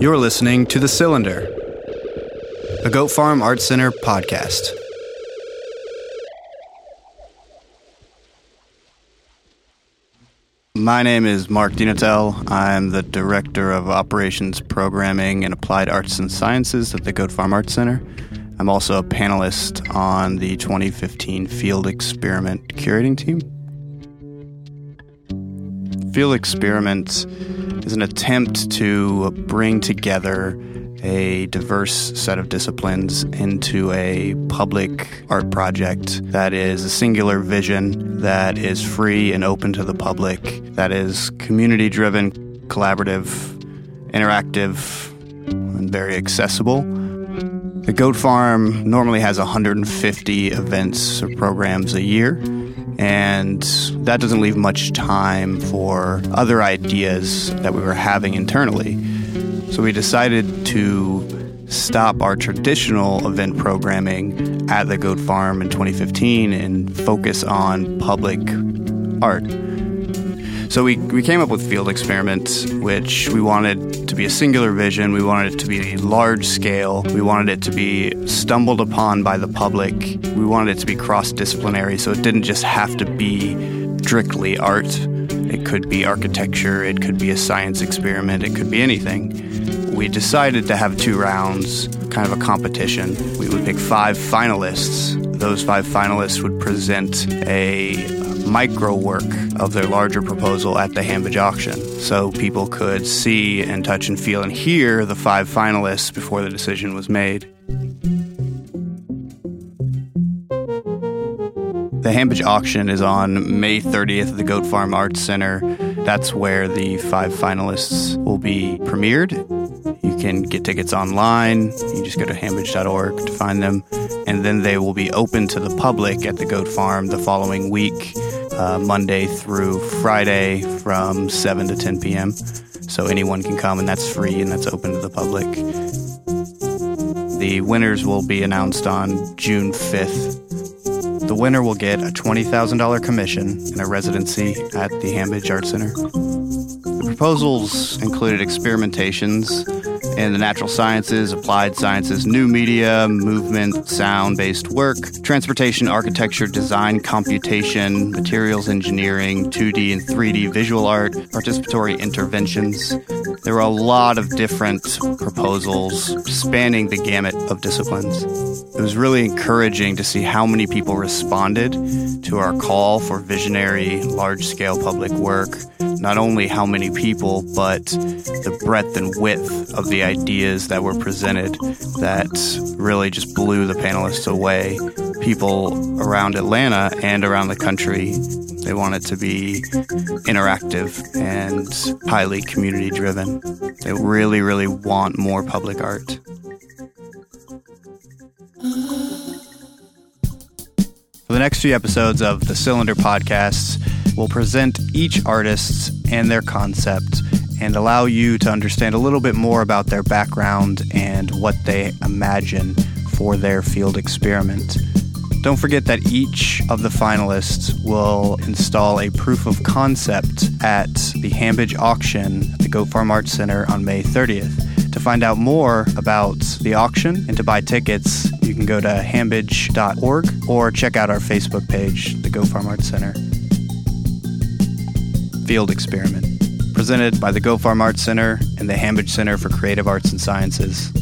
You're listening to The Cylinder, a Goat Farm Art Center podcast. My name is Mark DiNatale. I'm the Director of Operations Programming and Applied Arts and Sciences at the Goat Farm Art Center. I'm also a panelist on the 2015 Field Experiment curating team. Field Experiment is an attempt to bring together a diverse set of disciplines into a public art project that is a singular vision, that is free and open to the public, that is community driven, collaborative, interactive, and very accessible. The Goat Farm normally has 150 events or programs a year, and that doesn't leave much time for other ideas that we were having internally. So we decided to stop our traditional event programming at the Goat Farm in 2015 and focus on public art. So we, we came up with Field experiments, which we wanted to be a singular vision. We wanted it to be large scale. We wanted it to be stumbled upon by the public. We wanted it to be cross disciplinary, so it didn't just have to be strictly art. It could be architecture, it could be a science experiment, it could be anything. We decided to have two rounds, kind of a competition. We would pick five finalists. Those five finalists would present a micro work of their larger proposal at the Hambidge auction. So people could see and touch and feel and hear the five finalists before the decision was made. The Hambidge auction is on May 30th at the Goat Farm Arts Center. That's where the five finalists will be premiered. You can get tickets online. You just go to hambidge.org to find them. And then they will be open to the public at the Goat Farm the following week, uh, Monday through Friday from 7 to 10 p.m. So anyone can come, and that's free and that's open to the public. The winners will be announced on June 5th the winner will get a $20,000 commission and a residency at the Hambidge Art Center. The proposals included experimentations in the natural sciences, applied sciences, new media, movement, sound based work, transportation, architecture, design, computation, materials engineering, 2D and 3D visual art, participatory interventions. There were a lot of different proposals spanning the gamut of disciplines. It was really encouraging to see how many people responded to our call for visionary, large scale public work. Not only how many people, but the breadth and width of the ideas that were presented that really just blew the panelists away. People around Atlanta and around the country they want it to be interactive and highly community driven. They really, really want more public art. Next few episodes of the Cylinder podcasts, we'll present each artist and their concept and allow you to understand a little bit more about their background and what they imagine for their field experiment. Don't forget that each of the finalists will install a proof of concept at the Hambidge auction at the Goat Farm Arts Center on May 30th. To find out more about the auction and to buy tickets, you can go to hambidge.org or check out our Facebook page, the Goat Farm Arts Center. Field Experiment, presented by the Goat Farm Arts Center and the Hambidge Center for Creative Arts and Sciences.